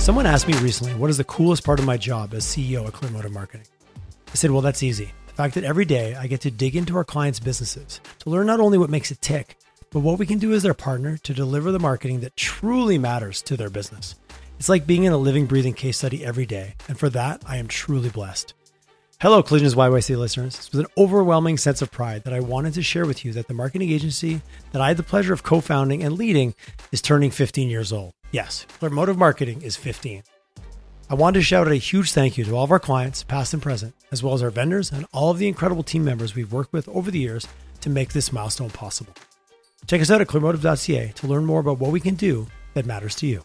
Someone asked me recently, what is the coolest part of my job as CEO at Clearmotive Marketing? I said, well, that's easy. The fact that every day I get to dig into our clients' businesses to learn not only what makes it tick, but what we can do as their partner to deliver the marketing that truly matters to their business. It's like being in a living, breathing case study every day. And for that, I am truly blessed. Hello, Collisions YYC listeners. It's with an overwhelming sense of pride that I wanted to share with you that the marketing agency that I had the pleasure of co founding and leading is turning 15 years old. Yes, Motive Marketing is 15. I wanted to shout out a huge thank you to all of our clients, past and present, as well as our vendors and all of the incredible team members we've worked with over the years to make this milestone possible. Check us out at clearmotive.ca to learn more about what we can do that matters to you.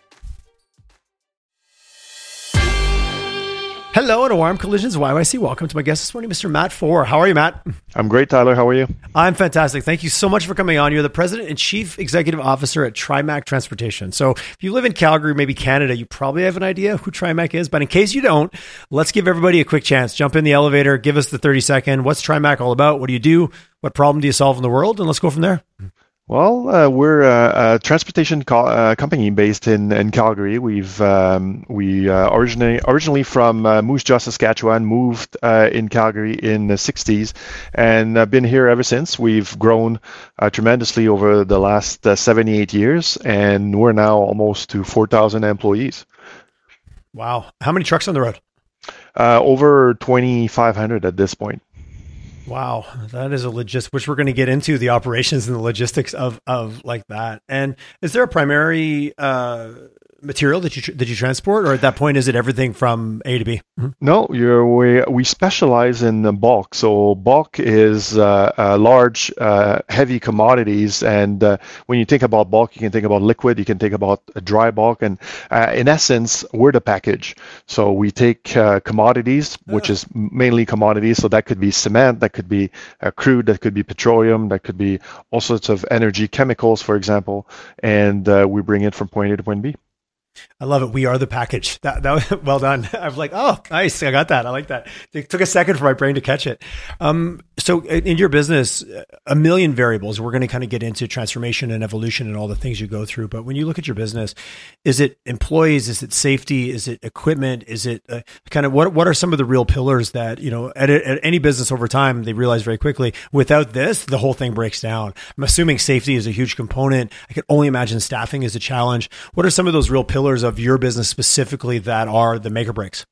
Hello and a warm collisions YYC. Welcome to my guest this morning, Mr. Matt Faure. How are you, Matt? I'm great, Tyler. How are you? I'm fantastic. Thank you so much for coming on. You're the president and chief executive officer at Trimac Transportation. So, if you live in Calgary, maybe Canada, you probably have an idea who Trimac is. But in case you don't, let's give everybody a quick chance. Jump in the elevator, give us the 30 second. What's Trimac all about? What do you do? What problem do you solve in the world? And let's go from there. Well, uh, we're a, a transportation co- uh, company based in, in Calgary. We've um, we uh, originally originally from uh, Moose Jaw, Saskatchewan, moved uh, in Calgary in the 60s, and uh, been here ever since. We've grown tremendously over the last 78 years, and we're now almost to 4,000 employees. Wow! How many trucks on the road? over 2,500 at this point. Wow, that is a logist, which we're going to get into the operations and the logistics of of like that. And is there a primary uh, material that you that you transport, or at that point is it everything from A to B? Mm-hmm. No, we we specialize in the bulk. So bulk is uh, uh, large, uh, heavy commodities, and uh, when you think about bulk, you can think about liquid, you can think about dry bulk, and uh, in essence, we're the package. So we take uh, commodities, which is mainly commodities. So that could be cement, that could be crude, that could be petroleum, that could be all sorts of energy, chemicals, for example, and we bring it from point A to point B. I love it. We are the package. That, that well done. I was like, oh, nice. I got that. I like that. It took a second for my brain to catch it. Um, so in your business, a million variables. We're going to kind of get into transformation and evolution and all the things you go through. But when you look at your business, is it employees? Is it safety? Is it equipment? Is it uh, kind of what? What are some of the real pillars that you know at, at any business over time they realize very quickly? Without this, the whole thing breaks down. I'm assuming safety is a huge component. I can only imagine staffing is a challenge. What are some of those real pillars? Pillars of your business specifically that are the make or breaks?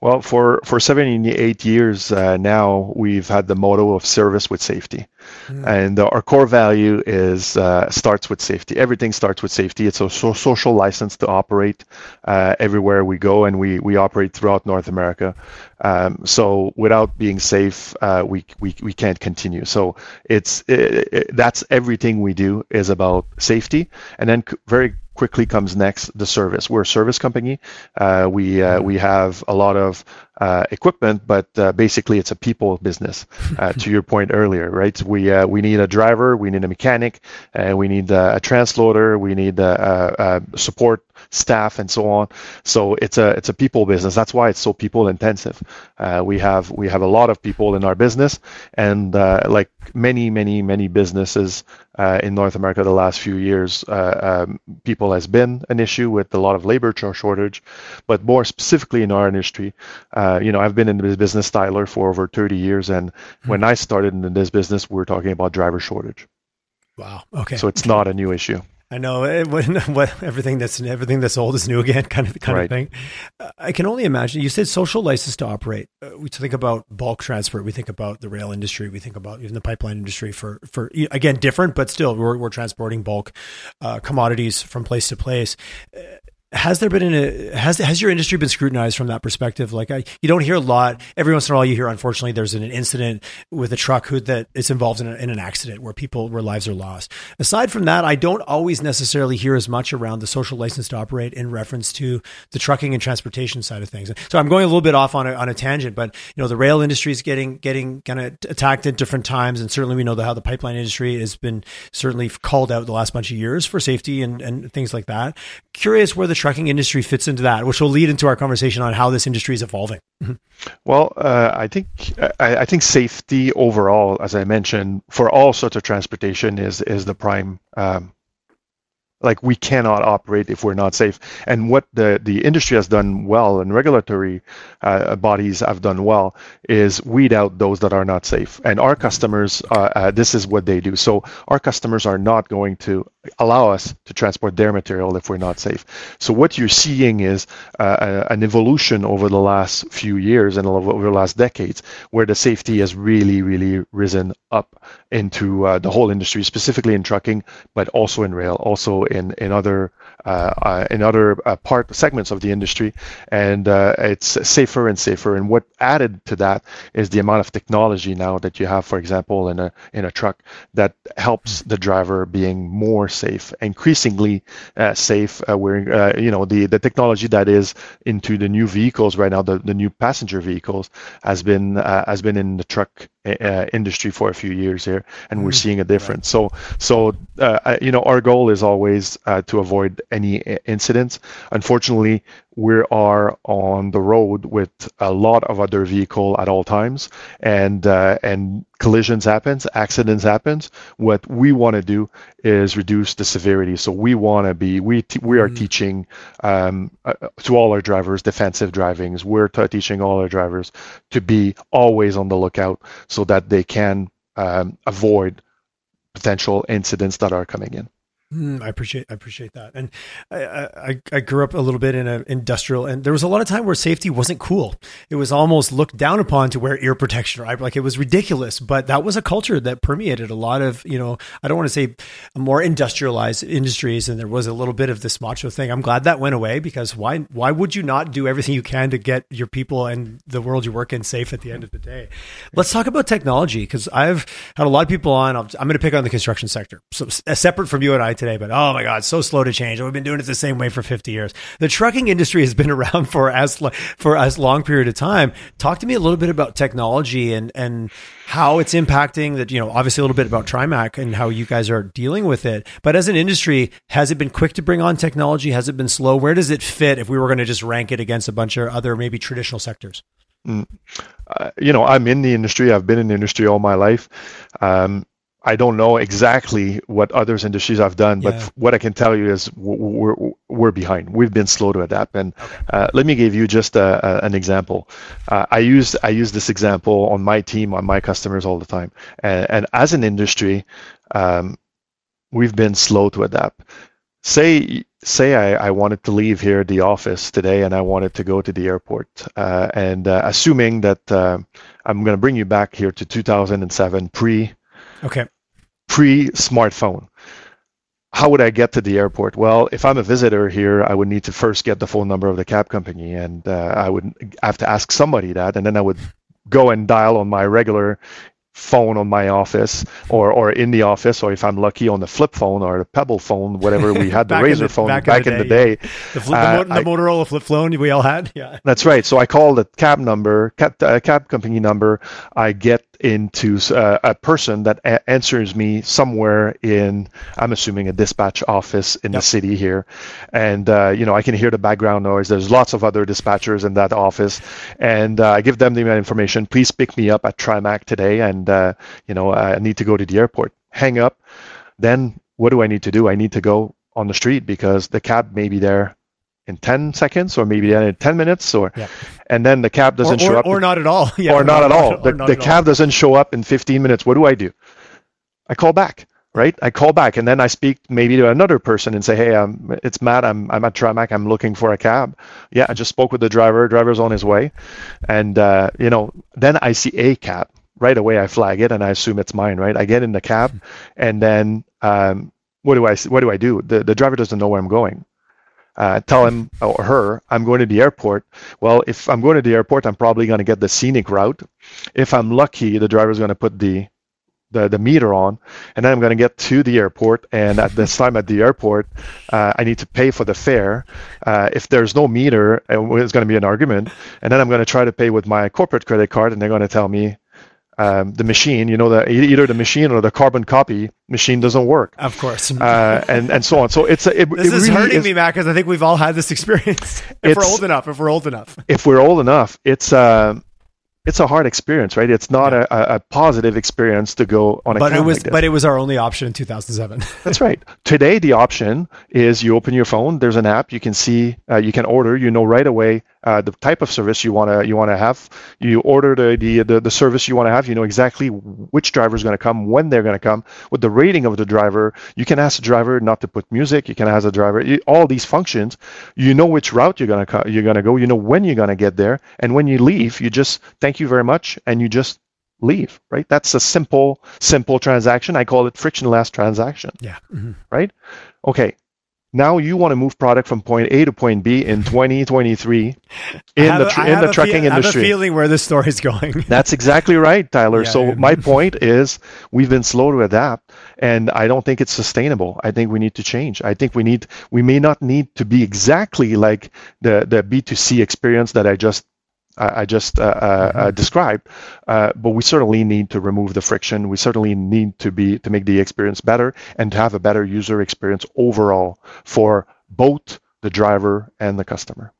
Well, for for 78 years uh, now, we've had the motto of service with safety, mm. and our core value is uh, starts with safety. Everything starts with safety. It's a so- social license to operate uh, everywhere we go, and we we operate throughout North America. Um, so without being safe, uh, we, we we can't continue. So it's it, it, that's everything we do is about safety, and then very quickly comes next the service. We're a service company. Uh, we uh, mm-hmm. we have a lot of uh, equipment, but uh, basically it's a people business. Uh, to your point earlier, right? We uh, we need a driver, we need a mechanic, and we need a transloader, we need support staff, and so on. So it's a it's a people business. That's why it's so people intensive. we have we have a lot of people in our business, and like many many many businesses in North America, the last few years, um, people has been an issue with a lot of labor shortage, but more specifically in our industry. Uh, uh, you know, I've been in this business, Tyler, for over 30 years, and mm-hmm. when I started in this business, we were talking about driver shortage. Wow. Okay. So it's not a new issue. I know it, what, everything that's everything that's old is new again, kind of kind right. of thing. I can only imagine. You said social license to operate. Uh, we think about bulk transport. We think about the rail industry. We think about even the pipeline industry for for again different, but still we're, we're transporting bulk uh, commodities from place to place. Uh, has there been a uh, has has your industry been scrutinized from that perspective? Like I, you don't hear a lot. Every once in a while, you hear unfortunately there's an incident with a truck who that is involved in, a, in an accident where people where lives are lost. Aside from that, I don't always necessarily hear as much around the social license to operate in reference to the trucking and transportation side of things. So I'm going a little bit off on a, on a tangent, but you know the rail industry is getting getting kind of attacked at different times, and certainly we know the, how the pipeline industry has been certainly called out the last bunch of years for safety and and things like that. Curious where the trucking industry fits into that, which will lead into our conversation on how this industry is evolving. Mm-hmm. Well, uh, I think I, I, think safety overall, as I mentioned, for all sorts of transportation is is the prime um, like we cannot operate if we're not safe. And what the the industry has done well, and regulatory uh, bodies have done well, is weed out those that are not safe. And our customers, uh, uh, this is what they do. So our customers are not going to allow us to transport their material if we're not safe. So what you're seeing is uh, an evolution over the last few years and over the last decades, where the safety has really, really risen up into uh, the whole industry, specifically in trucking, but also in rail, also in in other in other uh, part segments of the industry, and uh, it's safer and safer. And what added to that is the amount of technology now that you have, for example, in a in a truck that helps the driver being more safe, increasingly uh, safe. where you know the the technology that is into the new vehicles right now, the, the new passenger vehicles, has been has been in the truck uh, industry for a few years here, and we're mm-hmm. seeing a difference. So, so uh, you know, our goal is always uh, to avoid any incidents. Unfortunately, we are on the road with a lot of other vehicle at all times, and uh, and collisions happens, accidents happens. What we want to do is reduce the severity. So we want to be we t- we are mm. teaching um, uh, to all our drivers defensive drivings. We're t- teaching all our drivers to be always on the lookout so that they can um, avoid potential incidents that are coming in. Mm, I appreciate I appreciate that, and I, I, I grew up a little bit in an industrial, and there was a lot of time where safety wasn't cool. It was almost looked down upon to wear ear protection, right? Like it was ridiculous, but that was a culture that permeated a lot of you know I don't want to say more industrialized industries, and there was a little bit of this macho thing. I'm glad that went away because why why would you not do everything you can to get your people and the world you work in safe at the end of the day? Let's talk about technology because I've had a lot of people on. I'm going to pick on the construction sector, so separate from you and I today, but oh my God, so slow to change. We've been doing it the same way for 50 years. The trucking industry has been around for as, for as long period of time. Talk to me a little bit about technology and, and how it's impacting that, you know, obviously a little bit about Trimac and how you guys are dealing with it. But as an industry, has it been quick to bring on technology? Has it been slow? Where does it fit if we were going to just rank it against a bunch of other maybe traditional sectors? Mm. Uh, you know, I'm in the industry. I've been in the industry all my life. Um, I don't know exactly what others industries have done, but yeah. what I can tell you is we're we're behind. We've been slow to adapt. And okay. uh, let me give you just a, a, an example. Uh, I use I use this example on my team, on my customers all the time. And, and as an industry, um, we've been slow to adapt. Say say I, I wanted to leave here the office today and I wanted to go to the airport, uh, and uh, assuming that uh, I'm going to bring you back here to 2007 pre Okay. Pre smartphone. How would I get to the airport? Well, if I'm a visitor here, I would need to first get the phone number of the cab company, and uh, I would have to ask somebody that, and then I would go and dial on my regular phone on my office or or in the office or if I'm lucky on the flip phone or the pebble phone whatever we had the Razr phone back, back in, the, day, in the day. The, flip, uh, the, the, Motorola flip phone we all had yeah that's right so I call the cab number cab, uh, cab company number I get into uh, a person that a- answers me somewhere in I'm assuming a dispatch office in yep. the city here. And uh, you know I can hear the background noise. There's lots of other dispatchers in that office. And uh, I give them the information please pick me up at Trimac today and uh, you know I need to go to the airport. Hang up. Then what do I need to do? I need to go on the street because the cab may be there in 10 seconds or maybe in 10 minutes or yeah. and then the cab doesn't or, show up. or not at all. Yeah, or, not, at all. the, not the cab all. doesn't show up in 15 minutes. What do i do? I call back right? I call back and then i speak maybe to another person and say hey um, it's matt. I'm, I'm at trimac i'm looking for a cab. Yeah i just spoke with the driver. Driver's on his way. And uh, you know then i see a cab. Right away i flag it and i assume it's mine right? I get in the cab and then um, what do i what do i do? The, the driver doesn't know where i'm going uh, tell him or her, I'm going to the airport. Well, if I'm going to the airport, I'm probably going to get the scenic route. If I'm lucky, the driver's going to put the the, the meter on, and then I'm going to get to the airport. And at this time at the airport, uh, I need to pay for the fare. Uh, if there's no meter, uh, it's going to be an argument. And then I'm going to try to pay with my corporate credit card, and they're going to tell me um, the machine, you know, the, either the machine or the carbon copy machine doesn't work. Of course. Uh, and, and so on. So it's a, it, this it is really hurting is, me, Matt, because I think we've all had this experience. if we're old enough, if we're old enough. If we're old enough, it's, uh, it's a hard experience, right? It's not yeah. a, a, positive experience to go on a but it was like but it was our only option in 2007. That's right. Today the option is you open your phone. There's an app you can see, uh, you can order. You know right away uh, the type of service you want to you want to have. You order the, the the, the service you want to have. You know exactly which driver is going to come, when they're going to come, with the rating of the driver. You can ask the driver not to put music. You can ask the driver all these functions. You know which route you're going to you're going to go. You know when you're going to get there, and when you leave, you just thank you very much, and you just leave. Right? That's a simple simple transaction. I call it frictionless transaction. Yeah. Mm-hmm. Right. Okay now you want to move product from point A to point B in 2023 in have, the tr- in the trucking fe- industry. I have a feeling where this story is going. That's exactly right, Tyler. Yeah, so yeah. my point is we've been slow to adapt and I don't think it's sustainable. I think we need to change. I think we need we may not need to be exactly like the the B2C experience that I just I just uh, uh, mm-hmm. described, uh, but we certainly need to remove the friction. We certainly need to be to make the experience better and to have a better user experience overall for both the driver and the customer.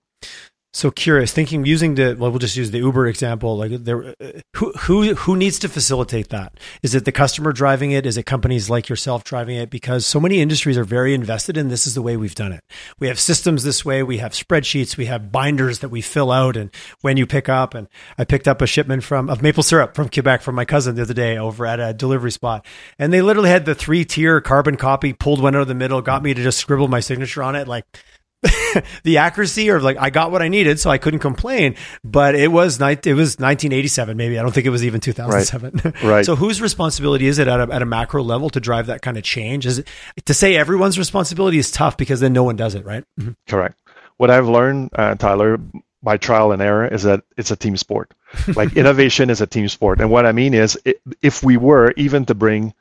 So curious, thinking using the well, we'll just use the Uber example. Like, there, uh, who who who needs to facilitate that? Is it the customer driving it? Is it companies like yourself driving it? Because so many industries are very invested in this. Is the way we've done it. We have systems this way. We have spreadsheets. We have binders that we fill out, and when you pick up. And I picked up a shipment from of maple syrup from Quebec from my cousin the other day over at a delivery spot, and they literally had the three tier carbon copy, pulled one out of the middle, got me to just scribble my signature on it, like the accuracy or like I got what I needed, so I couldn't complain. But it was night. It was 1987, maybe. I don't think it was even 2007. Right. right. so whose responsibility is it at a, at a macro level to drive that kind of change? Is it to say everyone's responsibility is tough because then no one does it, right? Mm-hmm. Correct. What I've learned, uh, Tyler, by trial and error, is that it's a team sport. Like innovation is a team sport, and what I mean is, if we were even to bring,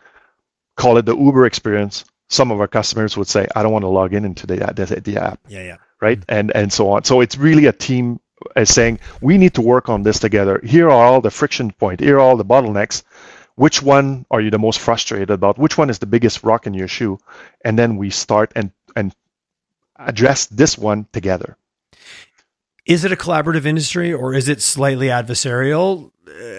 call it the Uber experience some of our customers would say, I don't want to log in into the, the, the app. Yeah, yeah. Right. Mm-hmm. And and so on. So it's really a team uh, saying we need to work on this together. Here are all the friction points. Here are all the bottlenecks. Which one are you the most frustrated about? Which one is the biggest rock in your shoe? And then we start and and address this one together. Is it a collaborative industry or is it slightly adversarial?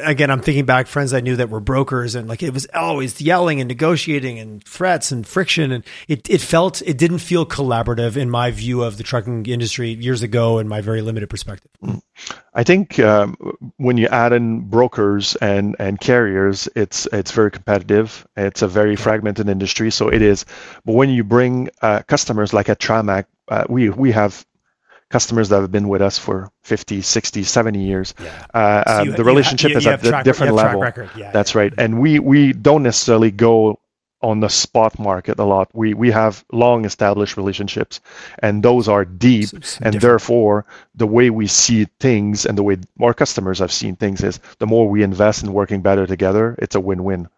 again, I'm thinking back friends I knew that were brokers and like it was always yelling and negotiating and threats and friction. And it, it felt, it didn't feel collaborative in my view of the trucking industry years ago in my very limited perspective. I think um, when you add in brokers and, and carriers, it's, it's very competitive. It's a very fragmented industry. So it is. But when you bring uh, customers like at Trimac, uh, we, we have customers that have been with us for 50, 60, 70 years. Yeah. Uh, so um, you, the relationship you, you, is at a different level. Yeah, That's yeah. right. And we, we don't necessarily go on the spot market a lot. We we have long established relationships, and those are deep. and different. therefore, the way we see things and the way our customers have seen things is the more we invest in working better together, it's a win-win.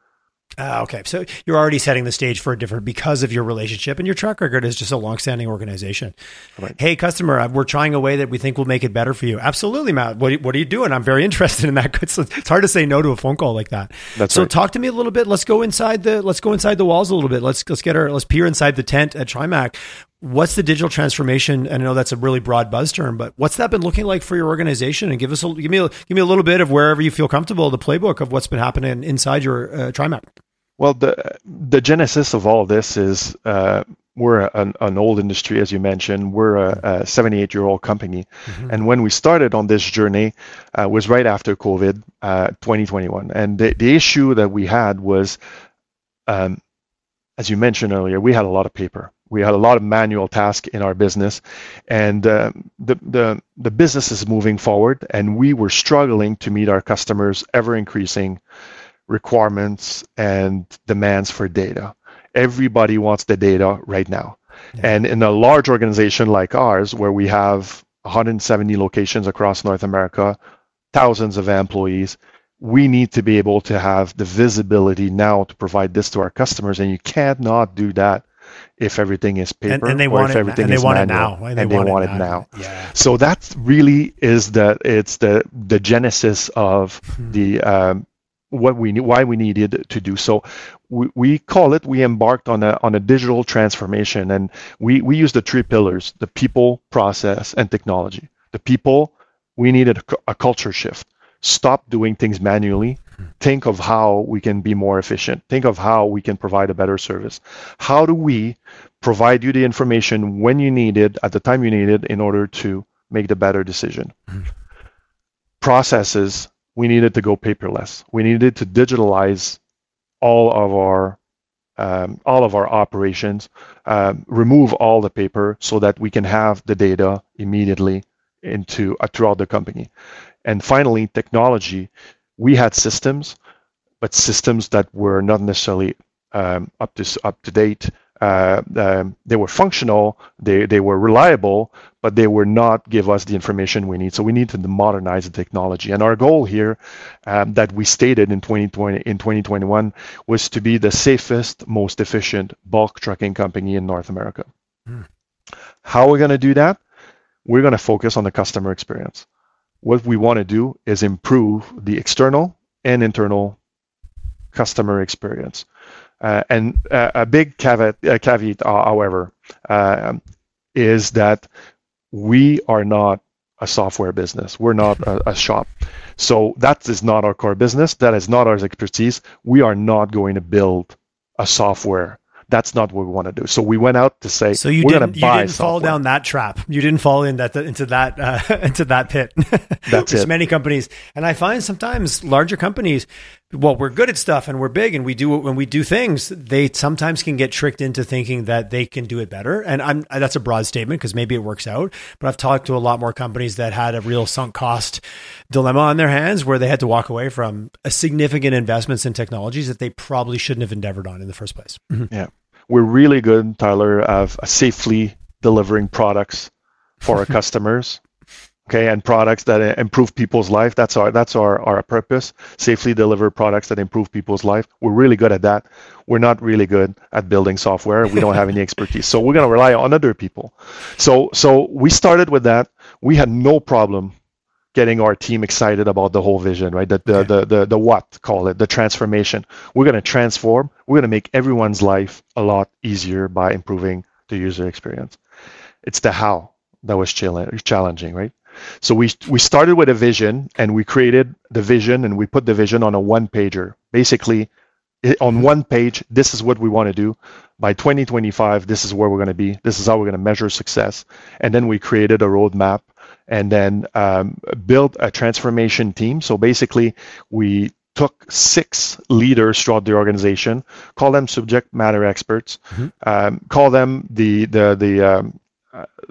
Uh, okay, so you're already setting the stage for a different because of your relationship and your track record is just a long-standing organization. Right. Hey, customer, uh, we're trying a way that we think will make it better for you. Absolutely, Matt. What, what are you doing? I'm very interested in that. It's, it's hard to say no to a phone call like that. That's so right. talk to me a little bit. Let's go inside the let's go inside the walls a little bit. Let's let's get our let's peer inside the tent at Trimac. What's the digital transformation? And I know that's a really broad buzz term, but what's that been looking like for your organization? And give us a, give me a, give me a little bit of wherever you feel comfortable, the playbook of what's been happening inside your uh, Trimac. Well, the the genesis of all this is uh, we're an, an, old industry, as you mentioned. We're a, 78 year old company, mm-hmm. and when we started on this journey, uh, was right after COVID, uh, 2021. And the, the issue that we had was, um, as you mentioned earlier, we had a lot of paper. We had a lot of manual tasks in our business, and uh, the the the business is moving forward, and we were struggling to meet our customers' ever increasing requirements and demands for data. Everybody wants the data right now. Yeah. And in a large organization like ours, where we have 170 locations across North America, thousands of employees, we need to be able to have the visibility now to provide this to our customers. And you cannot do that if everything is paper and, and they want if it, everything and they is want manual, it now and, and they, want, want, it now. now. Yeah. So that really is the it's the the genesis of hmm. the um, what we why we needed to do so we, we call it we embarked on a on a digital transformation and we we use the three pillars the people process and technology the people we needed a, a culture shift stop doing things manually think of how we can be more efficient. Think of how we can provide a better service. How do we provide you the information when you need it at the time you need it in order to make the better decision? Processes. We needed to go paperless. We needed to digitalize all of our um, all of our operations, uh, remove all the paper so that we can have the data immediately into uh, throughout the company. And finally, technology. We had systems, but systems that were not necessarily um, up to up to date. Uh, um, they were functional, they, they were reliable, but they were not give us the information we need. So we need to modernize the technology. And our goal here um, that we stated in 2020 in 2021 was to be the safest, most efficient bulk trucking company in North America. Hmm. How are we going to do that? we're going to focus on the customer experience. What we want to do is improve the external and internal customer experience. Uh, and uh, a big caveat, uh, caveat however, uh, is that we are not a software business. We're not a, a, shop. So that is not our core business. That is not our expertise. We are not going to build a software that's not what we want to do. So we went out to say, so you didn't, you didn't fall down that trap. You didn't fall in that into that uh, into that pit. That's it. Many companies, and I find sometimes larger companies well, we're good at stuff and we're big and we do when we do things, they sometimes can get tricked into thinking that they can do it better. And I'm that's a broad statement because maybe it works out. But I've talked to a lot more companies that had a real sunk cost dilemma on their hands where they had to walk away from a significant investments in technologies that they probably shouldn't have endeavored on in the first place. Mm-hmm. Yeah, we're really good, Tyler, of safely delivering products for our customers okay and products that improve people's life. That's our that's our, our purpose safely deliver products that improve people's life. We're really good at that. We're not really good at building software. We don't have any expertise. So we're going to rely on other people. So so we started with that. We had no problem getting our team excited about the whole vision right? The the, okay. the, the, the what call it the transformation. We're going to transform. We're going to make everyone's life a lot easier by improving the user experience. It's the how that was challenging right? So we we started with a vision and we created the vision and we put the vision on a one pager. Basically, on one page, this is what we want to do. By 2025, this is where we're going to be. This is how we're going to measure success. And then we created a roadmap and then um, built a transformation team. So basically, we took six leaders throughout the organization, call them subject matter experts, mm-hmm. um, call them the the the um,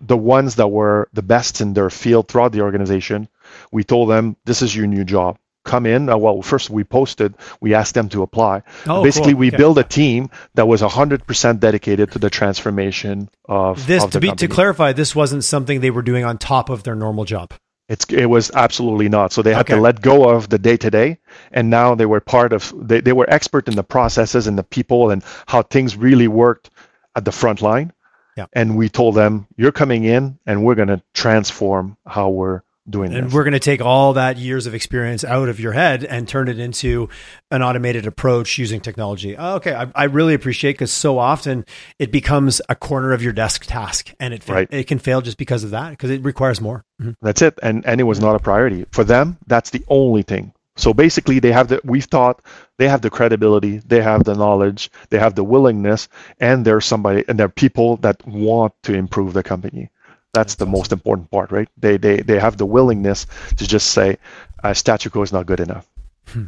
the ones that were the best in their field throughout the organization, we told them, this is your new job. Come in. Uh, well, first we posted, we asked them to apply. Oh, Basically, cool. we okay. built a team that was 100% dedicated to the transformation of this. Of to, be, company. to clarify, this wasn't something they were doing on top of their normal job. It's, it was absolutely not. So they had okay. to let go of the day to day, and now they were part of. They, they were expert in the processes and the people and how things really worked at the front line yeah. And we told them, you're coming in and we're going to transform how we're doing and this. we're going to take all that years of experience out of your head and turn it into an automated approach using technology. Oh, okay, I, I really appreciate because so often it becomes a corner of your desk task, and it right. it can fail just because of that because it requires more. Mm-hmm. That's it, and and it was not a priority for them. That's the only thing so basically, they have the we've thought they have the credibility, they have the knowledge, they have the willingness, and they're somebody and they're people that want to improve the company. That's, the most important part, right? They they they have the willingness to just say, uh, statu quo is not good enough. Hmm.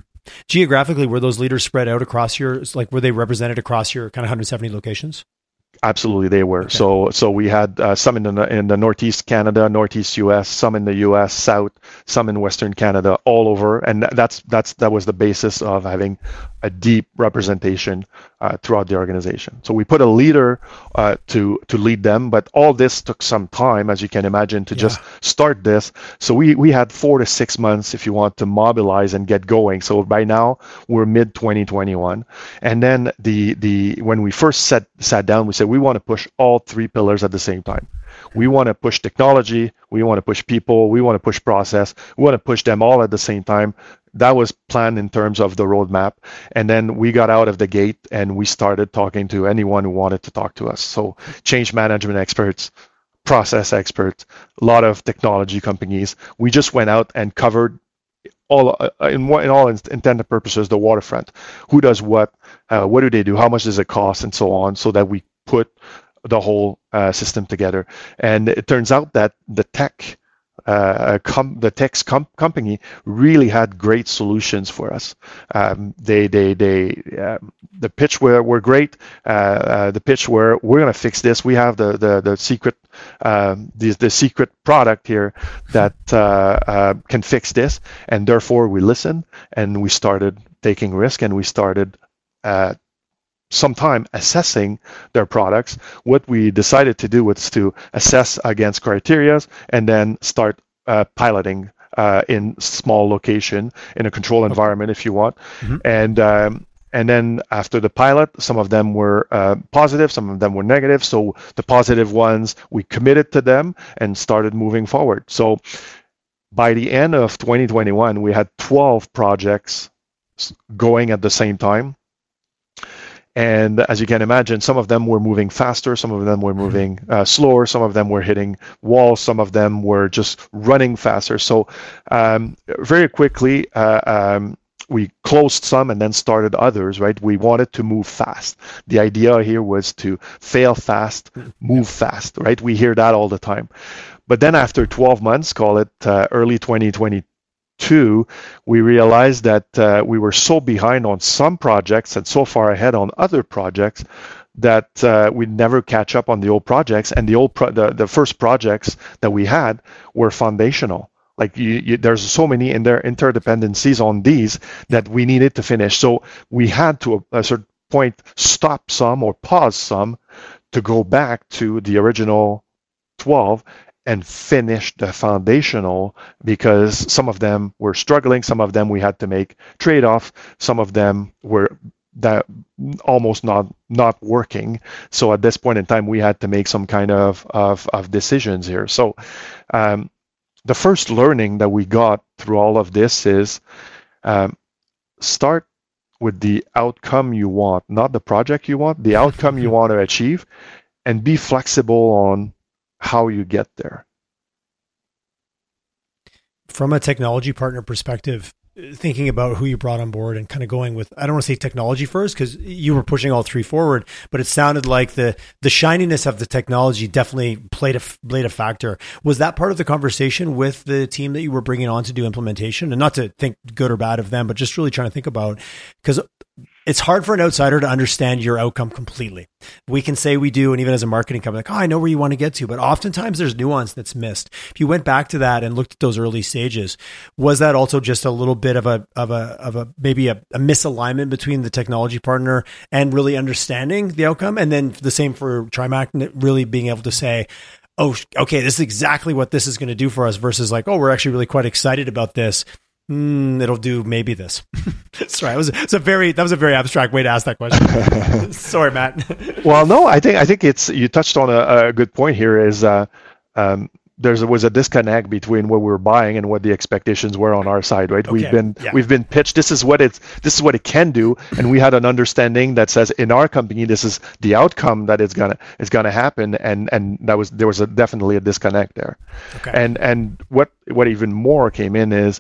Geographically, were those leaders spread out across your like were they represented across your kind of 170 locations? Absolutely, they were. Okay. So, so we had uh, some in the in the northeast Canada, northeast U.S., some in the U.S. South, some in Western Canada, all over, and that's that's that was the basis of having a deep representation uh, throughout the organization. So we put a leader uh, to to lead them, but all this took some time, as you can imagine, to yeah. just start this. So we we had four to six months, if you want, to mobilize and get going. So by now we're mid 2021, and then the the when we first sat sat down, we said we want to push all three pillars at the same time. We want to push technology, we want to push people, we want to push process, we want to push them all at the same time that was planned in terms of the roadmap. And then we got out of the gate and we started talking to anyone who wanted to talk to us. So change management experts, process experts, a lot of technology companies. We just went out and covered all uh, in, in all intended purposes the waterfront. Who does what? Uh, what do they do? How much does it cost? And so on, so that we put the whole uh, system together. And it turns out that the tech uh, the tech com- company really had great solutions for us. Um, they, they, they, uh, the pitch were, were great. Uh, uh the pitch were, we're going to fix this. We have the, the, the secret, um, the, the secret product here that uh, uh, can fix this. And therefore we listened and we started taking risk and we started some time assessing their products. What we decided to do was to assess against criteria and then start uh, piloting uh, in small location in a control environment, if you want. Mm-hmm. And um, and then after the pilot, some of them were uh, positive, some of them were negative. So the positive ones, we committed to them and started moving forward. So by the end of 2021, we had 12 projects going at the same time and as you can imagine, some of them were moving faster, some of them were moving uh, slower, some of them were hitting walls, some of them were just running faster. So um, very quickly, uh, um, we closed some and then started others, right? We wanted to move fast. The idea here was to fail fast, move fast, right? We hear that all the time. But then after 12 months, call it uh, early 2022, Two, we realized that uh, we were so behind on some projects and so far ahead on other projects that uh, we'd never catch up on the old projects. And the old pro- the, the first projects that we had were foundational. Like you, you, there's so many in there interdependencies on these that we needed to finish. So we had to a, a certain point stop some or pause some to go back to the original 12 and finish the foundational because some of them were struggling, some of them we had to make trade-off, some of them were that almost not not working. So at this point in time, we had to make some kind of of, of decisions here. So um, the first learning that we got through all of this is um, start with the outcome you want, not the project you want, the outcome you want to achieve, and be flexible on how you get there. From a technology partner perspective, thinking about who you brought on board and kind of going with I don't want to say technology first because you were pushing all three forward, but it sounded like the the shininess of the technology definitely played a played a factor. Was that part of the conversation with the team that you were bringing on to do implementation? And not to think good or bad of them, but just really trying to think about because it's hard for an outsider to understand your outcome completely. We can say we do, and even as a marketing company, like, oh, I know where you want to get to, but oftentimes there's nuance that's missed. If you went back to that and looked at those early stages, was that also just a little bit of a of a of a maybe a, a misalignment between the technology partner and really understanding the outcome, and then the same for Trimac, really being able to say, oh, okay, this is exactly what this is going to do for us versus like, oh, we're actually really quite excited about this mm, it'll do maybe this. Sorry, it was, it was a very that was a very abstract way to ask that question. Sorry, Matt. well, no, I think I think it's you touched on a, a good point here. Is uh, um, there was a disconnect between what we were buying and what the expectations were on our side, right? Okay. We've been yeah. we've been pitched this is what it's this is what it can do, and we had an understanding that says in our company this is the outcome that is gonna is gonna happen, and and that was there was a, definitely a disconnect there, okay. and and what what even more came in is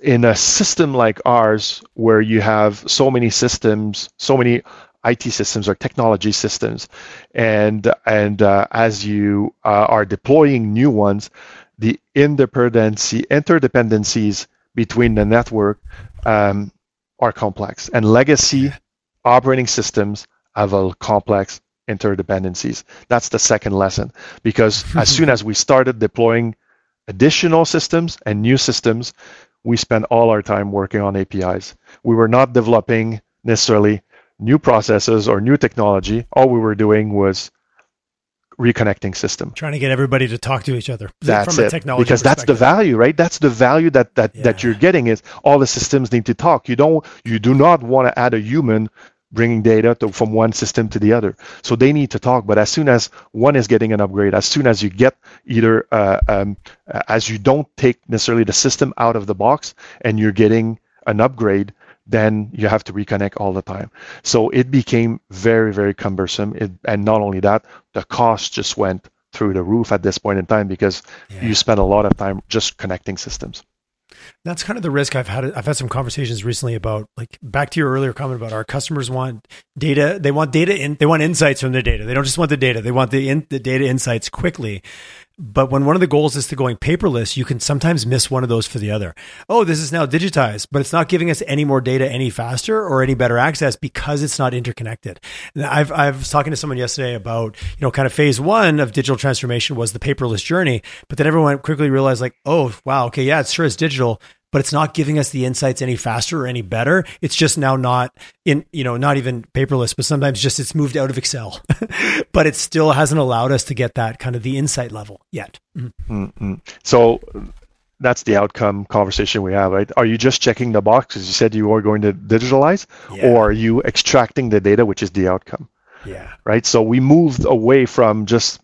in a system like ours where you have so many systems so many IT systems or technology systems and and uh, as you uh, are deploying new ones the interdependency interdependencies between the network um, are complex. And legacy operating systems have a complex interdependencies. That's the second lesson. Because as soon as we started deploying additional systems and new systems we spent all our time working on APIs. We were not developing necessarily new processes or new technology. All we were doing was reconnecting system. Trying to get everybody to talk to each other. That's from it. because that's the value, right? That's the value that that, yeah. that you're getting is all the systems need to talk. You don't you do not want to add a human bringing data to, from one system to the other. So they need to talk. But as soon as one is getting an upgrade, as soon as you get either, uh, um, as you don't take necessarily the system out of the box and you're getting an upgrade, then you have to reconnect all the time. So it became very, very cumbersome. It, and not only that, the cost just went through the roof at this point in time because yeah. you spend a lot of time just connecting systems. That's kind of the risk I've had. I've had some conversations recently about like back to your earlier comment about our customers want data. They want data in. They want insights from their data. They don't just want the data. They want the in, the data insights quickly. But when one of the goals is to going paperless, you can sometimes miss one of those for the other. Oh, this is now digitized, but it's not giving us any more data any faster or any better access because it's not interconnected. And I've, I was talking to someone yesterday about, you know, kind of phase one of digital transformation was the paperless journey. But then everyone quickly realized like, oh, wow, okay, yeah, it's sure it's digital, but it's not giving us the insights any faster or any better. It's just now not in, you know, not even paperless, but sometimes just it's moved out of Excel, but it still hasn't allowed us to get that kind of the insight level yet. Mm-hmm. mm-hmm. So that's the outcome conversation we have, right? Are you just checking the box because you said you are going to digitalize, yeah. or are you extracting the data, which is the outcome? Yeah. Right. So we moved away from just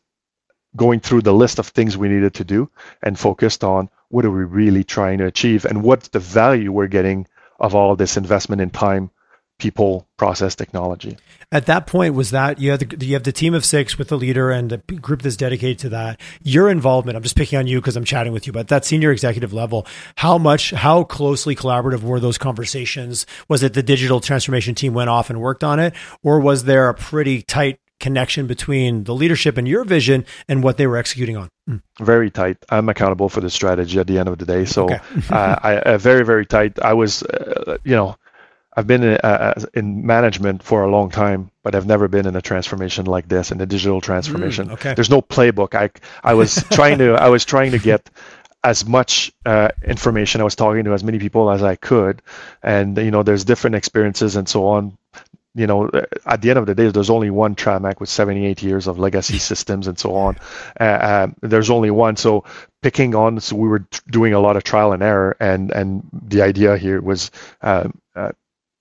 going through the list of things we needed to do and focused on what are we really trying to achieve and what's the value we're getting of all this investment in time people process technology. At that point was that you have the you have the team of six with the leader and a group that's dedicated to that. Your involvement i'm just picking on you because i'm chatting with you but that senior executive level how much how closely collaborative were those conversations? Was it the digital transformation team went off and worked on it or was there a pretty tight connection between the leadership and your vision and what they were executing on? Mm. Very tight. I'm accountable for the strategy at the end of the day. So, okay. uh, I, uh, very, very tight. I was, uh, you know, I've been in, uh, in, management for a long time, but I've never been in a transformation like this, in a digital transformation. Mm, okay. There's no playbook. I, I was trying to, I was trying to get as much uh, information. I was talking to as many people as I could, and you know, there's different experiences and so on you know, at the end of the day, there's only one Trimac with 78 years of legacy systems and so on. Uh, uh, there's only one. So picking on, so we were doing a lot of trial and error, and and the idea here was uh, uh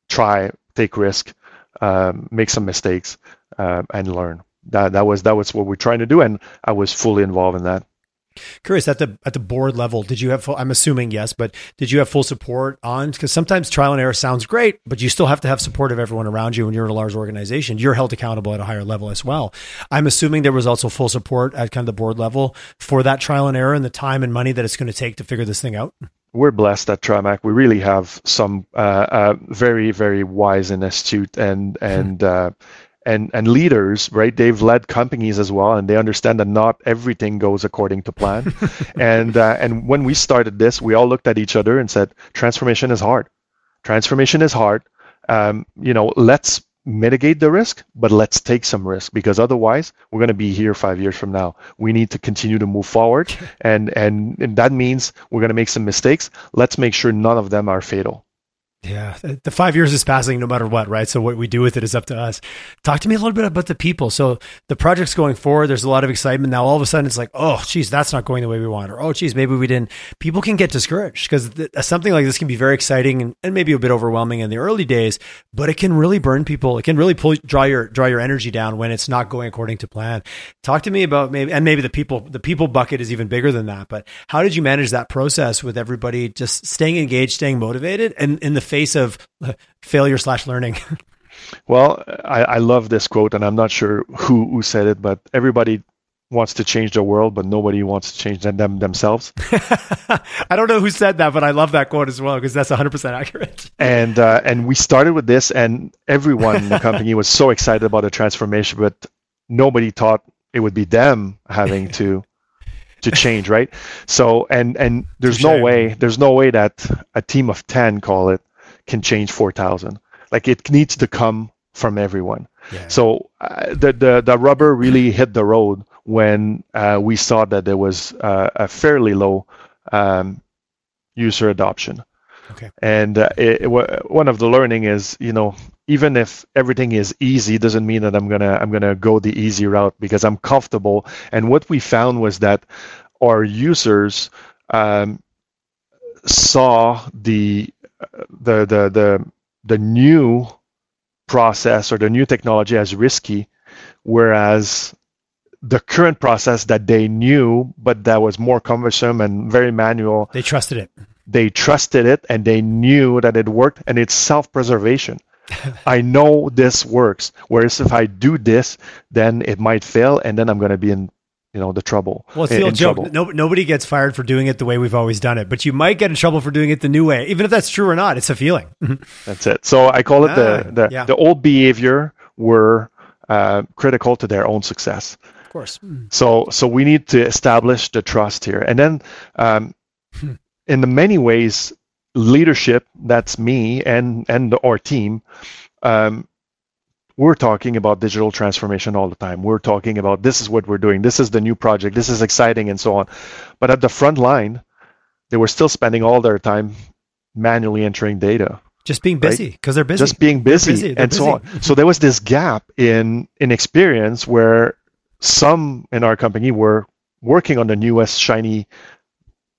try, take risk, um, make some mistakes, uh, and learn. That that was that was what we're trying to do, and I was fully involved in that. Curious at the at the board level, did you have? Full, I'm assuming yes, but did you have full support on? Because sometimes trial and error sounds great, but you still have to have support of everyone around you when you're in a large organization. You're held accountable at a higher level as well. I'm assuming there was also full support at kind of the board level for that trial and error and the time and money that it's going to take to figure this thing out. We're blessed at Trimac. We really have some uh, uh, very very wise and astute and and. Uh, and and leaders right they've led companies as well and they understand that not everything goes according to plan. And uh, and when we started this we all looked at each other and said transformation is hard. Transformation is hard. Um, you know let's mitigate the risk but let's take some risk because otherwise we're going to be here five years from now. We need to continue to move forward and and, and that means we're going to make some mistakes. Let's make sure none of them are fatal yeah, the five years is passing no matter what, right? So what we do with it is up to us. Talk to me a little bit about the people. So the project's going forward. There's a lot of excitement now. All of a sudden, it's like, oh, geez, that's not going the way we want, or oh, geez, maybe we didn't. People can get discouraged because th- uh, something like this can be very exciting and, and, maybe a bit overwhelming in the early days, but it can really burn people. It can really pull draw your draw your energy down when it's not going according to plan. Talk to me about maybe and maybe the people the people bucket is even bigger than that. But how did you manage that process with everybody just staying engaged, staying motivated, and in the face of failure slash learning? well, I, I love this quote, and I'm not sure who, who said it, but everybody wants to change the world, but nobody wants to change them themselves. I don't know who said that, but I love that quote as well because that's 100% accurate. and uh, and we started with this, and everyone in the company was so excited about the transformation, but nobody thought it would be them having to to change, right? So and and there's no way there's no way that a team of ten call it can change 4,000. Like it needs to come from everyone. Yeah. So uh, the, the the rubber really hit the road when uh, we saw that there was uh, a fairly low um, user adoption. Okay. And uh, it, it, one of the learning is, you know, even if everything is easy, doesn't mean that I'm gonna I'm gonna go the easy route because I'm comfortable. And what we found was that our users um, saw the the the the the new process or the new technology as risky, whereas the current process that they knew but that was more cumbersome and very manual they trusted it. they trusted it and they knew that it worked and it's self-preservation. I know this works. Whereas if i do this then it might fail and then i'm going to be in you know the trouble. Well, it's the old joke. No, nobody gets fired for doing it the way we've always done it, but you might get in trouble for doing it the new way, even if that's true or not. It's a feeling. that's it. So I call it ah, the the, yeah. the old behavior were uh, critical to their own success. Of course. So so we need to establish the trust here, and then um, hmm. in the many ways, leadership. That's me and and our team. Um, we're talking about digital transformation all the time. We're talking about this is what we're doing. This is the new project. This is exciting and so on. But at the front line, they were still spending all their time manually entering data. Just being busy because right? they're busy. Just being busy, busy. and busy. so on. So there was this gap in in experience where some in our company were working on the newest shiny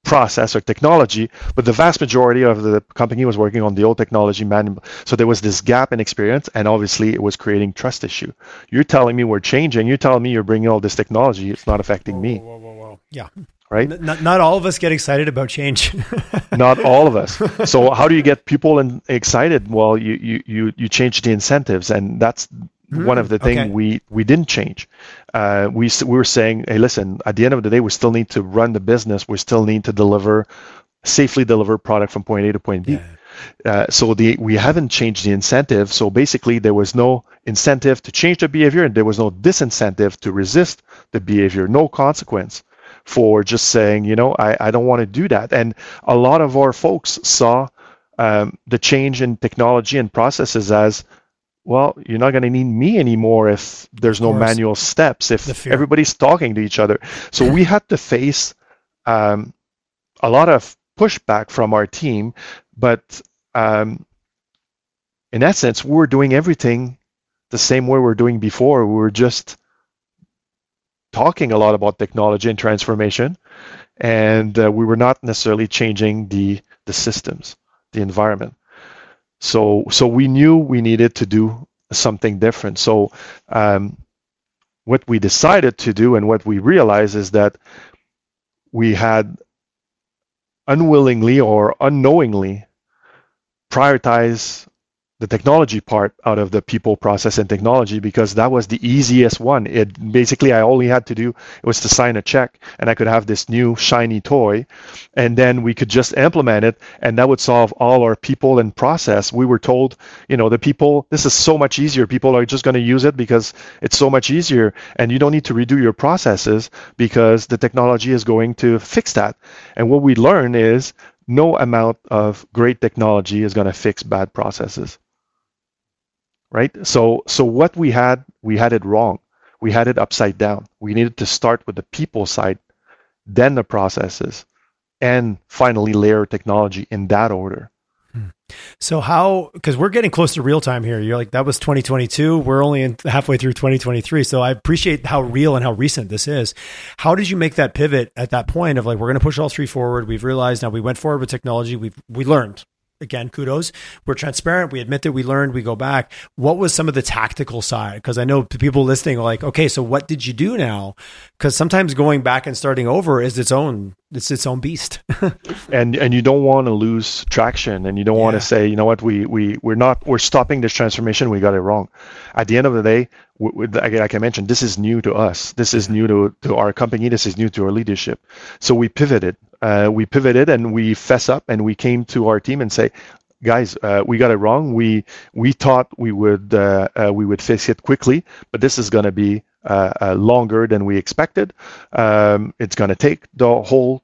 process or technology, but the vast majority of the company was working on the old technology. Man, so there was this gap in experience, and obviously it was creating trust issue. You're telling me we're changing. You're telling me you're bringing all this technology. It's not affecting me. Whoa, whoa, whoa, yeah. Right. Not, not all of us get excited about change. not all of us. So how do you get people in, excited? Well, you you you you change the incentives, and that's Mm, one of the things okay. we we didn't change. Uh, we we were saying, hey, listen, at the end of the day, we still need to run the business. We still need to deliver safely deliver product from point A to point B. Yeah. Uh, so the we haven't changed the incentive. So basically, there was no incentive to change the behavior, and there was no disincentive to resist the behavior. No consequence for just saying, you know, I, I don't want to do that. And a lot of our folks saw um, the change in technology and processes as well, you're not going to need me anymore if there's no manual steps, if everybody's talking to each other. So we had to face um, a lot of pushback from our team, but um, in essence, we were doing everything the same way we were doing before. We were just talking a lot about technology and transformation, and uh, we were not necessarily changing the the systems, the environment. So so we knew we needed to do something different. So um, what we decided to do and what we realized is that we had unwillingly or unknowingly prioritized the technology part out of the people process and technology because that was the easiest one. It basically i only had to do was to sign a check and i could have this new shiny toy and then we could just implement it and that would solve all our people and process. We were told you know the people this is so much easier. People are just going to use it because it's so much easier and you don't need to redo your processes because the technology is going to fix that. And what we learn is no amount of great technology is going to fix bad processes right? So so what we had, we had it wrong. We had it upside down. We needed to start with the people side, then the processes, and finally layer technology in that order. Hmm. So how? Because we're getting close to real time here. You're like that was 2022. We're only in halfway through 2023. So I appreciate how real and how recent this is. How did you make that pivot at that point of like we're going to push all three forward? We've realized now we went forward with technology. We've we learned again, kudos. We're transparent. We admit that we learned. We go back. What was some of the tactical side? Because I know people listening are like, okay, so what did you do now? Because sometimes going back and starting over is its own it's its own beast. and and you don't want to lose traction, and you don't yeah. want to say, you know what, we we we're not we're stopping this transformation. We got it wrong. At the end of the day, we, we, like I mentioned, this is new to us. This is new to to our company. This is new to our leadership. So we pivoted. Uh, we pivoted and we fess up, and we came to our team and say, guys, uh, we got it wrong. We we thought we would uh, uh, we would fix it quickly, but this is going to be uh, uh, longer than we expected. Um, it's going to take the whole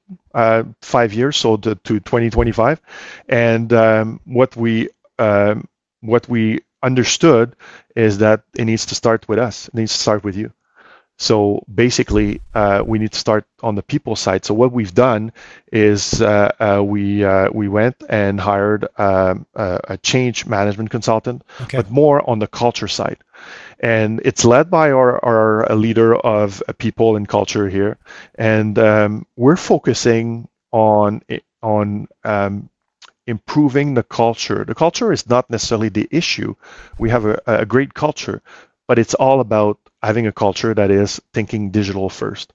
five years, so to, to 2025. And um, what we um, what we understood is that it needs to start with us. It needs to start with you. So basically, uh, we need to start on the people side. So what we've done is uh, uh, we uh, we went and hired um, a change management consultant, okay. but more on the culture side. And it's led by our, our leader of people and culture here, and um, we're focusing on on um, improving the culture. The culture is not necessarily the issue. We have a, a great culture, but it's all about having a culture that is thinking digital first.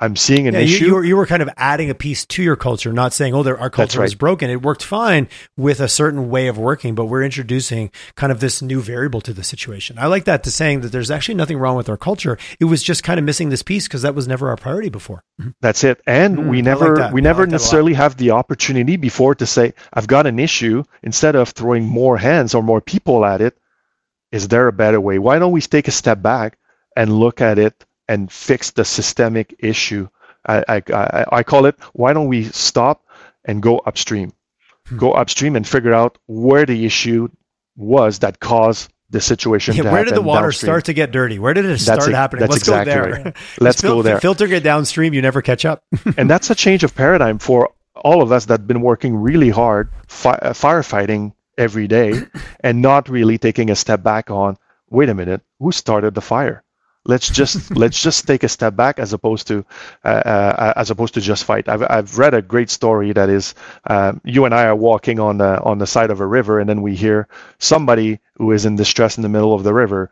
I'm seeing an yeah, issue. You, you, were, you, were, kind of adding a piece to your culture, not saying, "Oh, our culture right. is broken." It worked fine with a certain way of working, but we're introducing kind of this new variable to the situation. I like that to saying that there's actually nothing wrong with our culture. It was just kind of missing this piece because that was never our priority before. Mm-hmm. That's it, and mm, we never like we never like necessarily have the opportunity before to say, "I've got an issue." Instead of throwing more hands or more people at it, is there a better way? Why don't we take a step back and look at it and fix the systemic issue? I, I, I call it, why don't we stop and go upstream? Hmm. Go upstream and figure out where the issue was that caused the situation. Yeah, where did the water downstream. start to get dirty? Where did it start that's happening? Let's exactly go there. Right. Let's fil- go there. Filter it downstream, you never catch up. and that's a change of paradigm for all of us that've been working really hard fi- uh, firefighting every day and not really taking a step back on wait a minute who started the fire let's just let's just take a step back as opposed to uh, uh, as opposed to just fight. I've, I've read a great story that is uh, you and I are walking on the on the side of a river and then we hear somebody who is in distress in the middle of the river.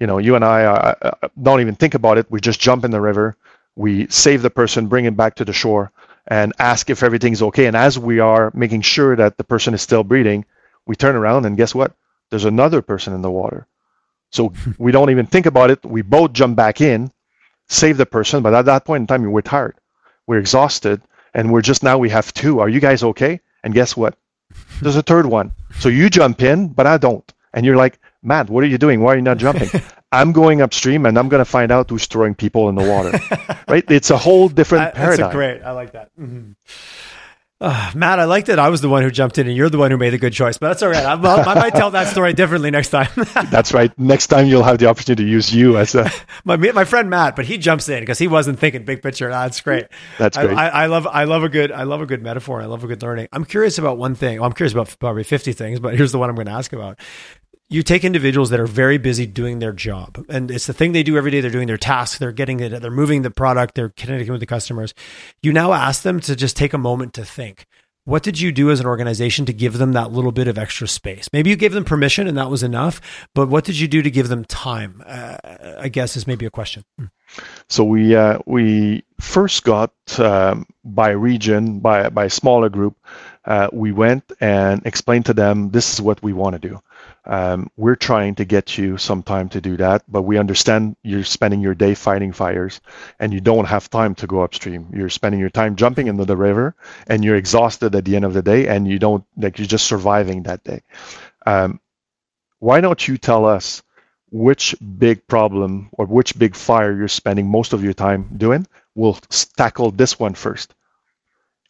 You know you and I uh, uh, don't even think about it. We just jump in the river. We save the person bring him back to the shore and ask if everything's okay. And as we are making sure that the person is still breathing we turn around and guess what? There's another person in the water. So we don't even think about it. We both jump back in, save the person, but at that point in time, we're tired, we're exhausted, and we're just now we have two. Are you guys okay? And guess what? There's a third one. So you jump in, but I don't. And you're like, Matt, what are you doing? Why are you not jumping? I'm going upstream and I'm going to find out who's throwing people in the water. right? It's a whole different I, paradigm. That's great. I like that. Mm-hmm. Uh, Matt, I liked it. I was the one who jumped in, and you're the one who made the good choice. But that's all right. I, I might tell that story differently next time. that's right. Next time you'll have the opportunity to use you as a my my friend Matt, but he jumps in because he wasn't thinking big picture. That's great. That's great. I, I, love I love a good I love a good metaphor. I love a good learning. I'm curious about one thing. Well, I'm curious about probably 50 things, but here's the one I'm going to ask about you take individuals that are very busy doing their job and it's the thing they do every day they're doing their tasks they're getting it they're moving the product they're connecting with the customers you now ask them to just take a moment to think what did you do as an organization to give them that little bit of extra space? Maybe you gave them permission and that was enough, but what did you do to give them time? Uh, I guess is maybe a question. Hmm. So we uh, we first got um, by region by by smaller group. Uh, we went and explained to them this is what we want to do. Um, we're trying to get you some time to do that, but we understand you're spending your day fighting fires and you don't have time to go upstream. You're spending your time jumping into the river and you're exhausted at the end of the day and you don't, like, you're just surviving that day. Um, why don't you tell us which big problem or which big fire you're spending most of your time doing? We'll tackle this one first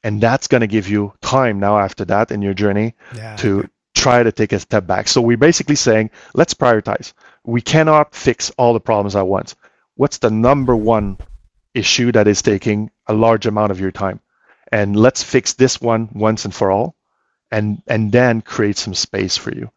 and that's going to give you time now after that in your journey yeah. to try to take a step back. So we're basically saying, let's prioritize. We cannot fix all the problems at once. What's the number one issue that is taking a large amount of your time? And let's fix this one once and for all, and and then create some space for you.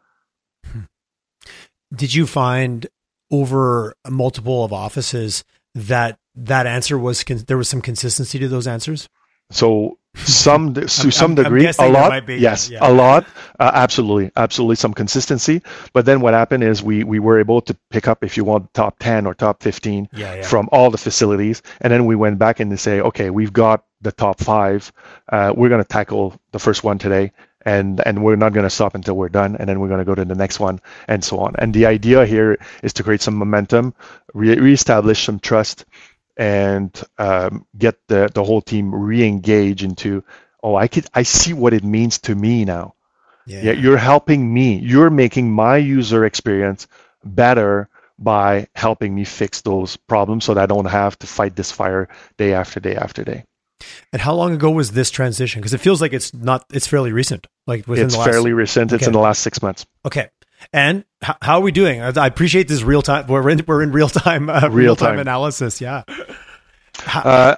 Did you find over multiple of offices that that answer was there was some consistency to those answers? So some to some degree, a lot, be, yes, yeah. a lot, uh, absolutely, absolutely, some consistency. But then what happened is we we were able to pick up, if you want, top ten or top fifteen yeah, yeah. from all the facilities, and then we went back and they say, okay, we've got the top five. Uh, we're going to tackle the first one today, and and we're not going to stop until we're done, and then we're going to go to the next one, and so on. And the idea here is to create some momentum, re- reestablish some trust and um, get the, the whole team re-engage into oh i could i see what it means to me now. Yeah. yeah you're helping me. You're making my user experience better by helping me fix those problems so that i don't have to fight this fire day after day after day. And how long ago was this transition? Because it feels like it's not it's fairly recent like within it's the last... fairly recent. It's in the last six months. Okay and h- how are we doing? I appreciate this real time. We're in, we're in real time, uh, real time analysis. Yeah. Uh,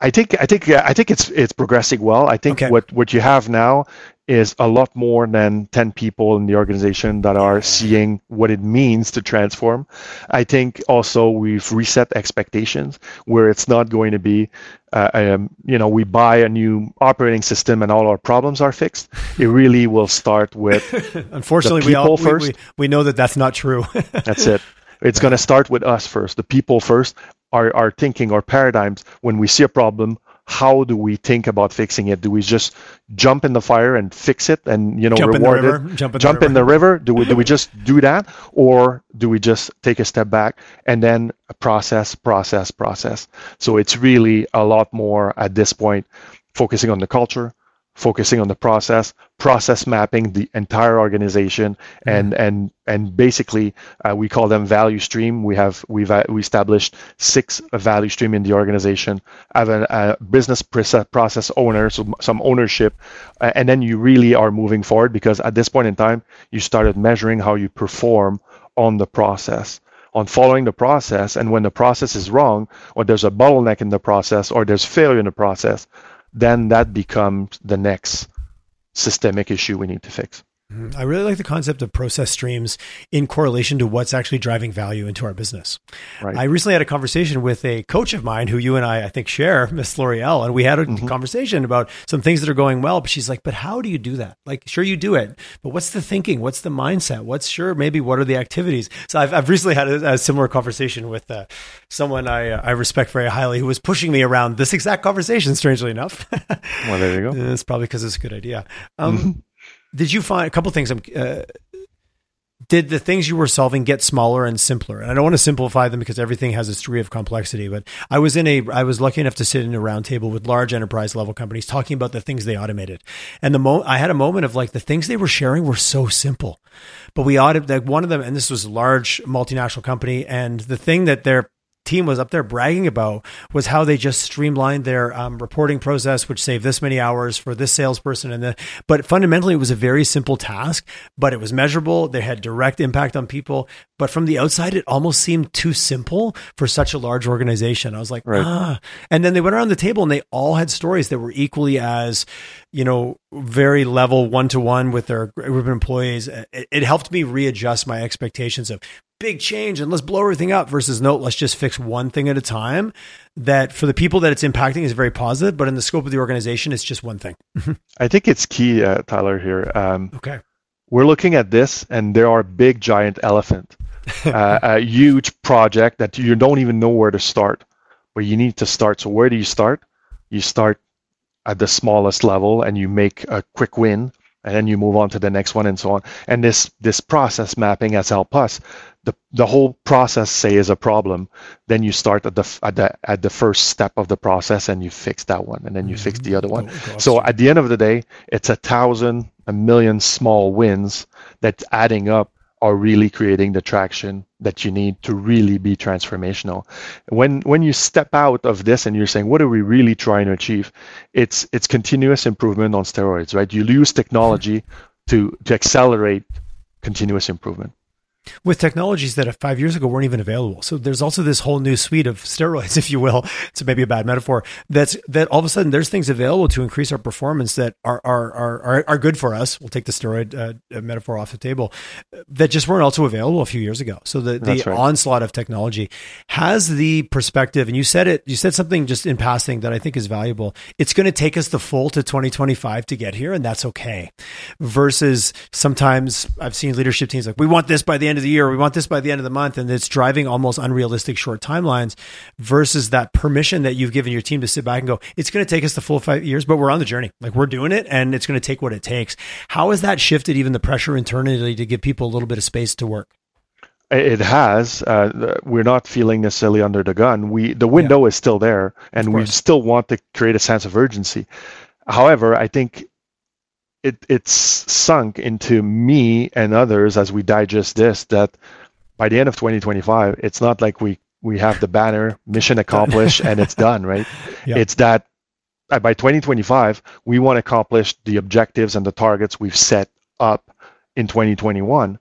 I think I think I think it's it's progressing well. I think okay. what what you have now is a lot more than 10 people in the organization that are seeing what it means to transform. I think also we've reset expectations where it's not going to be, uh, um, you know, we buy a new operating system and all our problems are fixed. It really will start with Unfortunately, we all we, we, we know that that's not true. that's it. It's going to start with us first, the people first, our, our thinking, our paradigms, when we see a problem, how do we think about fixing it? Do we just jump in the fire and fix it and you know jump reward it? Jump, in, jump the, in the river. Do we do we mm-hmm. just do that, or do we just take a step back and then process, process, process? So it's really a lot more at this point, focusing on the culture, focusing on the process, process mapping the entire organization, mm-hmm. and and and basically uh, we call them value stream. We have we've uh, we established six value stream in the organization. Have a, a business process owner, so some ownership, uh, and then you really are moving forward because at this point in time you started measuring how you perform on the process on following the process and when the process is wrong or there's a bottleneck in the process or there's failure in the process then that becomes the next systemic issue we need to fix. Mm-hmm. I really like the concept of process streams in correlation to what's actually driving value into our business. Right. I recently had a conversation with a coach of mine who you and I, I think, share, Miss L'Oreal, and we had a mm-hmm. conversation about some things that are going well. But she's like, "But how do you do that? Like, sure, you do it, but what's the thinking? What's the mindset? What's sure, maybe what are the activities?" So I've, I've recently had a, a similar conversation with uh, someone I uh, I respect very highly who was pushing me around this exact conversation. Strangely enough, well, there you go. it's probably because it's a good idea. Um, mm-hmm did you find a couple things? Uh, did the things you were solving get smaller and simpler? And I don't want to simplify them because everything has its degree of complexity. But I was in a, I was lucky enough to sit in a roundtable with large enterprise level companies talking about the things they automated. And the mo, I had a moment of like the things they were sharing were so simple, but we automated like one of them, and this was a large multinational company, and the thing that they're team was up there bragging about was how they just streamlined their um, reporting process, which saved this many hours for this salesperson. And the, but fundamentally, it was a very simple task, but it was measurable. They had direct impact on people. But from the outside, it almost seemed too simple for such a large organization. I was like, right. ah. And then they went around the table and they all had stories that were equally as, you know, very level one to one with their group of employees. It, it helped me readjust my expectations of big change and let's blow everything up versus no, let's just fix one thing at a time. That for the people that it's impacting is very positive, but in the scope of the organization, it's just one thing. I think it's key, uh, Tyler. Here, um, okay, we're looking at this, and there are big giant elephant, uh, a huge project that you don't even know where to start, but you need to start. So where do you start? You start at the smallest level, and you make a quick win and then you move on to the next one and so on. And this this process mapping has helped us. The the whole process say is a problem. Then you start at the at the at the first step of the process and you fix that one, and then you mm-hmm. fix the other one. Oh, so at the end of the day, it's a thousand, a million small wins that's adding up are really creating the traction that you need to really be transformational. When when you step out of this and you're saying, what are we really trying to achieve? It's it's continuous improvement on steroids, right? You use technology to to accelerate continuous improvement with technologies that uh, five years ago weren't even available. So there's also this whole new suite of steroids, if you will. It's maybe a bad metaphor. That's that all of a sudden there's things available to increase our performance that are are are are, good for us. We'll take the steroid uh, uh metaphor off the table uh, that just weren't also available a few years ago. So the the right. onslaught of technology has the perspective, and you said it. You said something just in passing that I think is valuable. It's going to take us the full to 2025 to get here, and that's okay. Versus sometimes I've seen leadership teams like we want this by the end of the year. We want this by the end of the month. And it's driving almost unrealistic short timelines versus that permission that you've given your team to sit back and go, it's going to take us the full five years, but we're on the journey. Like we're doing it and it's going to take what it takes. How has that shifted even the pressure internally to give people a little bit of space to work? It has. Uh, we're not feeling necessarily under the gun. We the window yeah. is still there, and we still want to create a sense of urgency. However, I think it it's sunk into me and others as we digest this that by the end of 2025 it's not like we we have the banner mission accomplished and it's done right yep. it's that uh, by 2025 we want to accomplish the objectives and the targets we've set up in 2021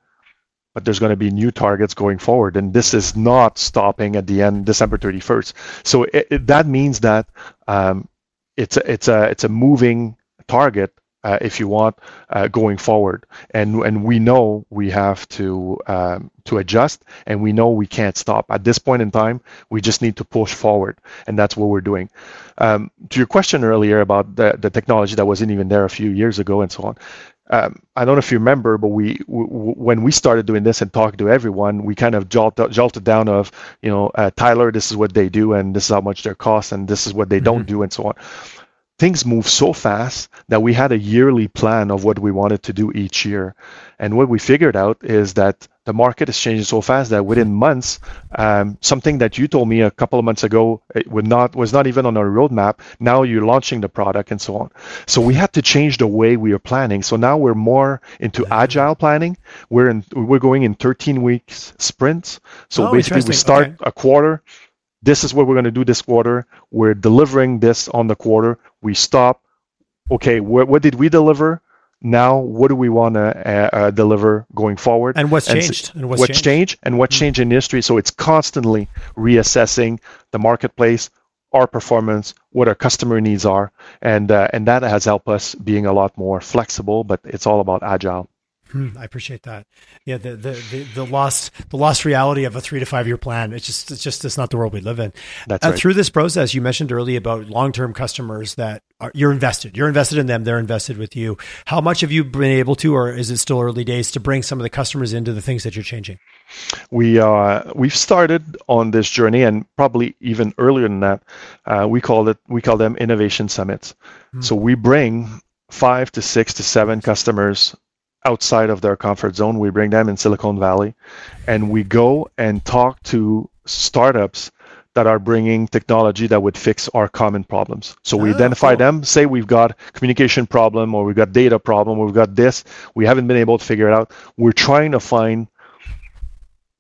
but there's going to be new targets going forward and this is not stopping at the end december 31st so it, it, that means that um, it's a, it's a it's a moving target uh, if you want, uh, going forward. And and we know we have to um, to adjust, and we know we can't stop at this point in time. We just need to push forward, and that's what we're doing. Um, to your question earlier about the the technology that wasn't even there a few years ago, and so on. um, I don't know if you remember, but we w- when we started doing this and talking to everyone, we kind of jolted, jolted down of you know uh, Tyler, this is what they do, and this is how much their cost, and this is what they mm-hmm. don't do, and so on. Things move so fast that we had a yearly plan of what we wanted to do each year, and what we figured out is that the market is changing so fast that within months, um, something that you told me a couple of months ago it would not was not even on our roadmap. Now you're launching the product and so on. So we had to change the way we are planning. So now we're more into agile planning. We're in we're going in 13 weeks sprints. So oh, basically we start okay. a quarter. This is what we're going to do this quarter. We're delivering this on the quarter. We stop. Okay, wh- what did we deliver? now what do we want to uh, uh, deliver going forward and what's and changed and what's, what's changed? changed? and what mm-hmm. changed in history so it's constantly reassessing the marketplace our performance what our customer needs are and uh, and that has helped us being a lot more flexible but it's all about agile Hmm, I appreciate that. Yeah, the, the, the the lost the lost reality of a three to five year plan. It's just it's just it's not the world we live in. That's uh, right. Through this process, you mentioned earlier about long term customers that are, you're invested. You're invested in them. They're invested with you. How much have you been able to, or is it still early days, to bring some of the customers into the things that you're changing? We uh, we've started on this journey, and probably even earlier than that. Uh, we call it we call them innovation summits. Hmm. So we bring five to six to seven customers outside of their comfort zone. We bring them in Silicon Valley and we go and talk to startups that are bringing technology that would fix our common problems. So we oh, identify cool. them, say we've got communication problem or we've got data problem, or we've got this, we haven't been able to figure it out. We're trying to find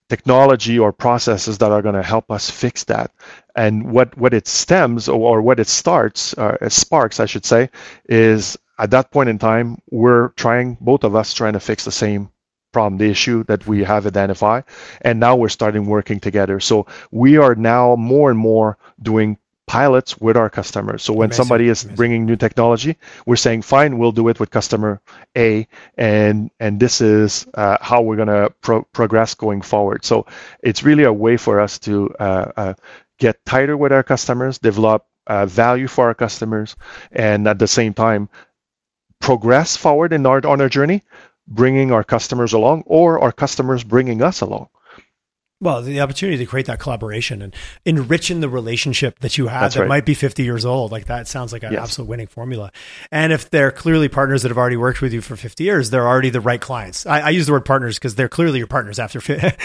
technology or processes that are going to help us fix that. And what, what it stems or, or what it starts, uh, sparks, I should say, is at that point in time, we're trying, both of us trying to fix the same problem, the issue that we have identified. And now we're starting working together. So we are now more and more doing pilots with our customers. So when Amazing. somebody is Amazing. bringing new technology, we're saying, fine, we'll do it with customer A, and and this is uh, how we're going to pro- progress going forward. So it's really a way for us to uh, uh, get tighter with our customers, develop uh, value for our customers, and at the same time progress forward in our on our journey, bringing our customers along, or our customers bringing us along. Well, the opportunity to create that collaboration and enriching the relationship that you have That's that right. might be 50 years old, like that sounds like an yes. absolute winning formula. And if they're clearly partners that have already worked with you for 50 years, they're already the right clients. I, I use the word partners because they're clearly your partners after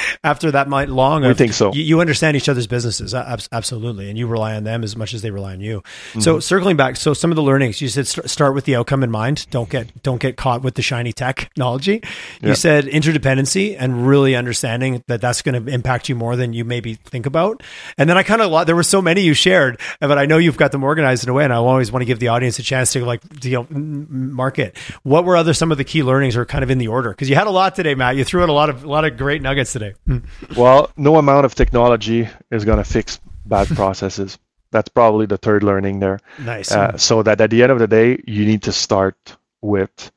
after that might long. We think so. You, you, understand each other's businesses, absolutely, and you rely on them as much as they rely on you. Mm-hmm. So circling back, so some of the learnings you said st- start with the outcome in mind. Don't get don't get caught with the shiny technology. You yep. said interdependency and really understanding that that's going to impact you more than you maybe think about. And then I kind of there were so many you shared, but I know you've got them organized in a way, and I always want to give the audience a chance to like you know market. What were other some of the key learnings, or kind of in the order? Because you had a lot today, Matt. You threw out a lot of a lot of great nuggets today. Hmm. well, no amount of technology is going to fix bad processes. That's probably the third learning there. Nice. Uh, so that at the end of the day, you need to start with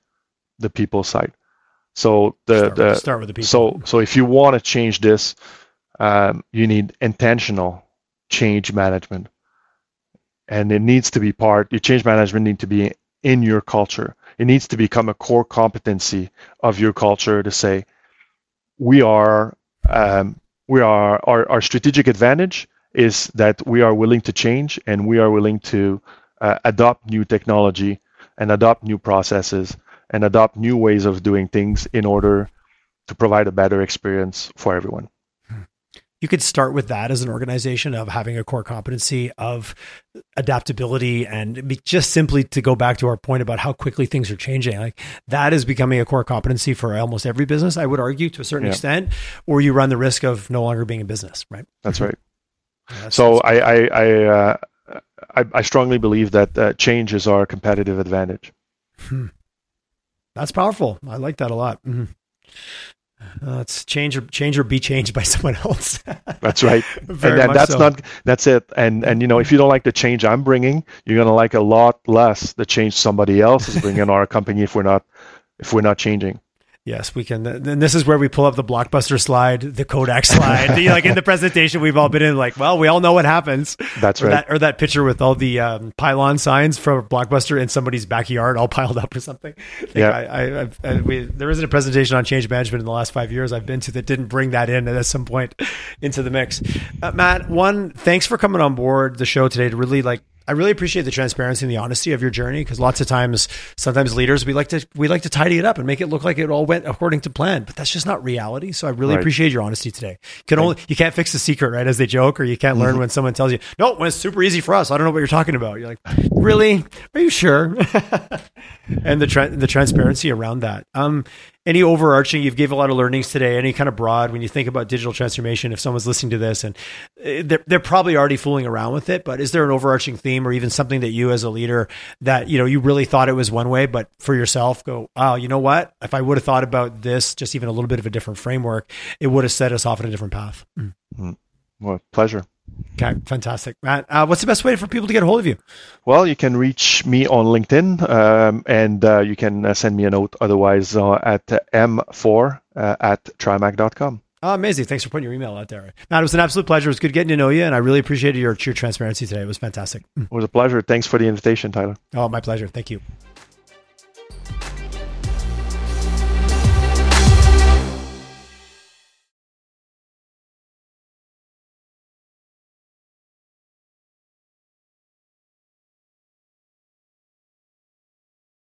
the people side. So the start, the start with the people. So so if you want to change this, um, you need intentional change management. And it needs to be part your change management need to be in your culture. It needs to become a core competency of your culture to say we are um, we are our, our strategic advantage is that we are willing to change and we are willing to uh, adopt new technology and adopt new processes and adopt new ways of doing things in order to provide a better experience for everyone you could start with that as an organization of having a core competency of adaptability and just simply to go back to our point about how quickly things are changing like that is becoming a core competency for almost every business i would argue to a certain yeah. extent or you run the risk of no longer being a business right that's right yeah, so I I I, uh, I, I strongly believe that uh, change is our competitive advantage hmm. that's powerful i like that a lot mm-hmm. Uh, it's change or change or be changed by someone else. that's right. and then that's so. not that's it. And and you know if you don't like the change I'm bringing, you're gonna like a lot less the change somebody else is bringing in our company if we're not if we're not changing. Yes, we can. And this is where we pull up the blockbuster slide, the Kodak slide. like in the presentation, we've all been in. Like, well, we all know what happens. That's or right. That, or that picture with all the um, pylon signs from Blockbuster in somebody's backyard, all piled up or something. I yeah. I, I, I, we, there isn't a presentation on change management in the last five years I've been to that didn't bring that in at some point into the mix. Uh, Matt, one, thanks for coming on board the show today to really like I really appreciate the transparency and the honesty of your journey because lots of times, sometimes leaders we like to we like to tidy it up and make it look like it all went according to plan, but that's just not reality. So I really right. appreciate your honesty today. You can only you can't fix the secret, right? As they joke, or you can't learn mm-hmm. when someone tells you, "No, when it's super easy for us." I don't know what you're talking about. You're like, really? Are you sure? and the tra- the transparency around that. Um, any overarching you've gave a lot of learnings today any kind of broad when you think about digital transformation if someone's listening to this and eh, they're, they're probably already fooling around with it but is there an overarching theme or even something that you as a leader that you know you really thought it was one way but for yourself go oh you know what? If i would have thought about this just even a little bit of a different framework it would have set us off on a different path. Mm-hmm. well pleasure Okay, fantastic, Matt. Uh, what's the best way for people to get a hold of you? Well, you can reach me on LinkedIn, um, and uh, you can uh, send me a note. Otherwise, uh, at mfaure uh, at trimac.com. Oh, amazing! Thanks for putting your email out there, Matt. It was an absolute pleasure. It was good getting to know you, and I really appreciated your your transparency today. It was fantastic. It was a pleasure. Thanks for the invitation, Tyler. Oh, my pleasure. Thank you.